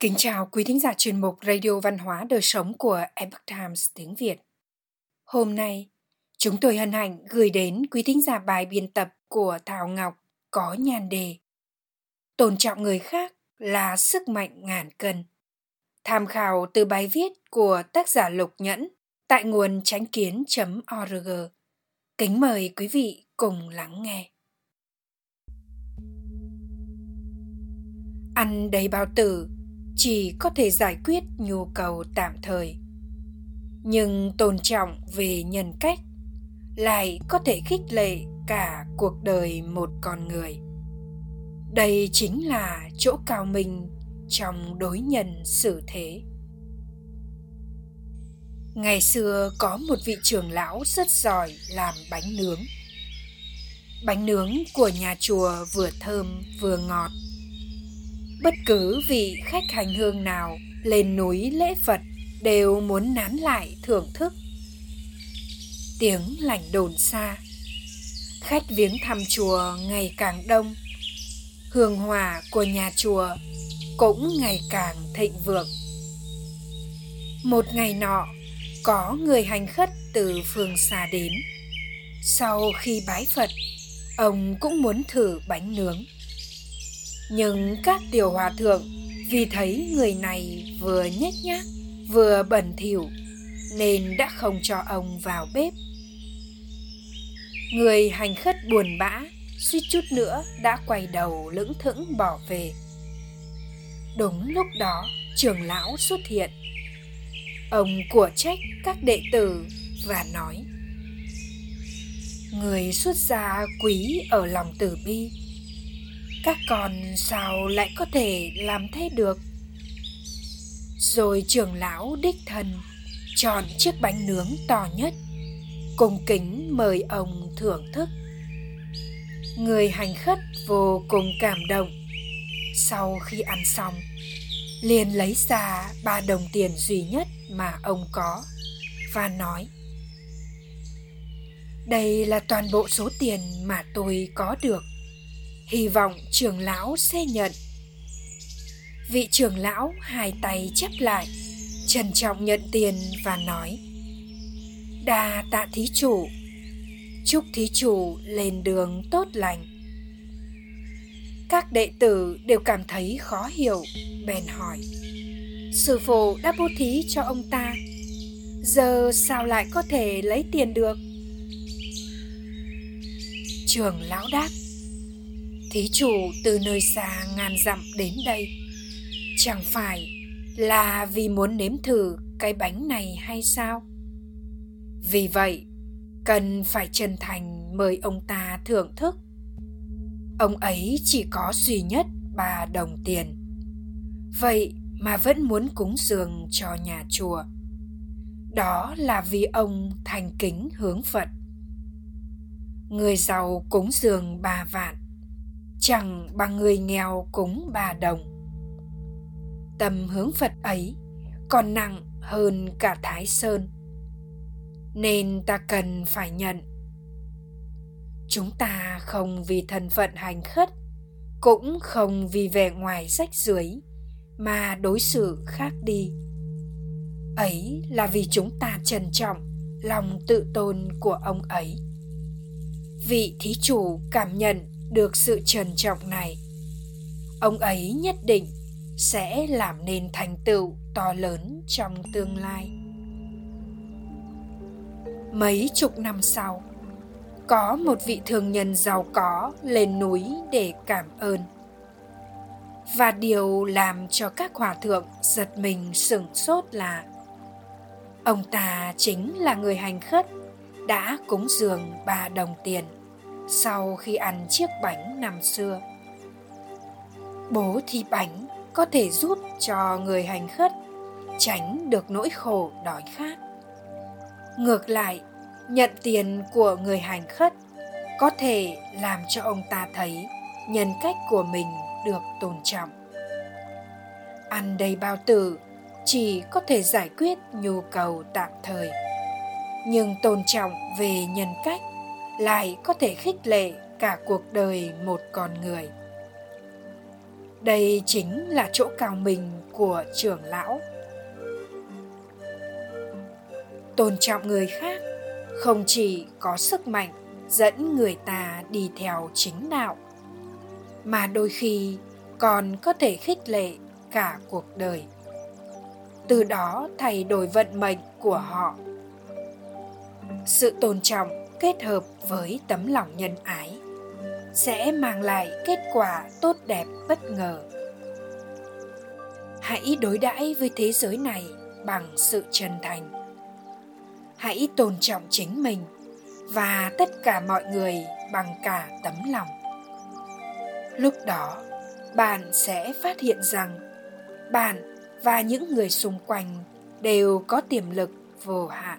Kính chào quý thính giả chuyên mục Radio Văn hóa Đời Sống của Epoch Times tiếng Việt. Hôm nay, chúng tôi hân hạnh gửi đến quý thính giả bài biên tập của Thảo Ngọc có nhan đề Tôn trọng người khác là sức mạnh ngàn cân. Tham khảo từ bài viết của tác giả Lục Nhẫn tại nguồn tránh kiến.org. Kính mời quý vị cùng lắng nghe. Ăn đầy bao tử chỉ có thể giải quyết nhu cầu tạm thời. Nhưng tôn trọng về nhân cách lại có thể khích lệ cả cuộc đời một con người. Đây chính là chỗ cao minh trong đối nhân xử thế. Ngày xưa có một vị trưởng lão rất giỏi làm bánh nướng. Bánh nướng của nhà chùa vừa thơm vừa ngọt bất cứ vị khách hành hương nào lên núi lễ phật đều muốn nán lại thưởng thức. Tiếng lành đồn xa, khách viếng thăm chùa ngày càng đông. Hương hòa của nhà chùa cũng ngày càng thịnh vượng. Một ngày nọ, có người hành khất từ phương xa đến sau khi bái phật, ông cũng muốn thử bánh nướng nhưng các tiểu hòa thượng vì thấy người này vừa nhếch nhác, vừa bẩn thỉu, nên đã không cho ông vào bếp. Người hành khất buồn bã, suýt chút nữa đã quay đầu lững thững bỏ về. Đúng lúc đó, trưởng lão xuất hiện. Ông của trách các đệ tử và nói, người xuất gia quý ở lòng tử bi các con sao lại có thể làm thế được? Rồi trưởng lão đích thân chọn chiếc bánh nướng to nhất cùng kính mời ông thưởng thức. Người hành khất vô cùng cảm động. Sau khi ăn xong, liền lấy ra ba đồng tiền duy nhất mà ông có và nói, đây là toàn bộ số tiền mà tôi có được hy vọng trưởng lão sẽ nhận. Vị trưởng lão hai tay chép lại trân trọng nhận tiền và nói, đa tạ thí chủ, chúc thí chủ lên đường tốt lành. Các đệ tử đều cảm thấy khó hiểu, bèn hỏi, sư phụ đã bố thí cho ông ta, giờ sao lại có thể lấy tiền được? Trường lão đáp thí chủ từ nơi xa ngàn dặm đến đây. Chẳng phải là vì muốn nếm thử cái bánh này hay sao? Vì vậy, cần phải chân thành mời ông ta thưởng thức. Ông ấy chỉ có duy nhất ba đồng tiền. Vậy mà vẫn muốn cúng dường cho nhà chùa. Đó là vì ông thành kính hướng phật. Người giàu cúng dường ba vạn chẳng bằng người nghèo cúng ba đồng. Tâm hướng phật ấy, còn nặng hơn cả thái sơn. Nên ta cần phải nhận. Chúng ta không vì thân phận hành khất, cũng không vì vẻ ngoài rách rưới, mà đối xử khác đi. Ấy là vì chúng ta trân trọng lòng tự tôn của ông ấy. Vị thí chủ cảm nhận được sự trân trọng này. Ông ấy nhất định sẽ làm nên thành tựu to lớn trong tương lai. Mấy chục năm sau, có một vị thương nhân giàu có lên núi để cảm ơn. Và điều làm cho các hòa thượng giật mình sửng sốt là ông ta chính là người hành khất đã cúng dường ba đồng tiền sau khi ăn chiếc bánh năm xưa. Bố thi bánh có thể giúp cho người hành khất tránh được nỗi khổ đói khát. Ngược lại, nhận tiền của người hành khất có thể làm cho ông ta thấy nhân cách của mình được tôn trọng. Ăn đầy bao tử chỉ có thể giải quyết nhu cầu tạm thời, nhưng tôn trọng về nhân cách lại có thể khích lệ cả cuộc đời một con người. Đây chính là chỗ cao mình của trưởng lão. Tôn trọng người khác không chỉ có sức mạnh dẫn người ta đi theo chính đạo, mà đôi khi còn có thể khích lệ cả cuộc đời. Từ đó thay đổi vận mệnh của họ. Sự tôn trọng kết hợp với tấm lòng nhân ái, sẽ mang lại kết quả tốt đẹp bất ngờ. Hãy đối đãi với thế giới này bằng sự chân thành. Hãy tôn trọng chính mình và tất cả mọi người bằng cả tấm lòng. Lúc đó, bạn sẽ phát hiện rằng bạn và những người xung quanh đều có tiềm lực vô hạn.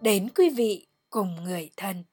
đến quý vị cùng người thân.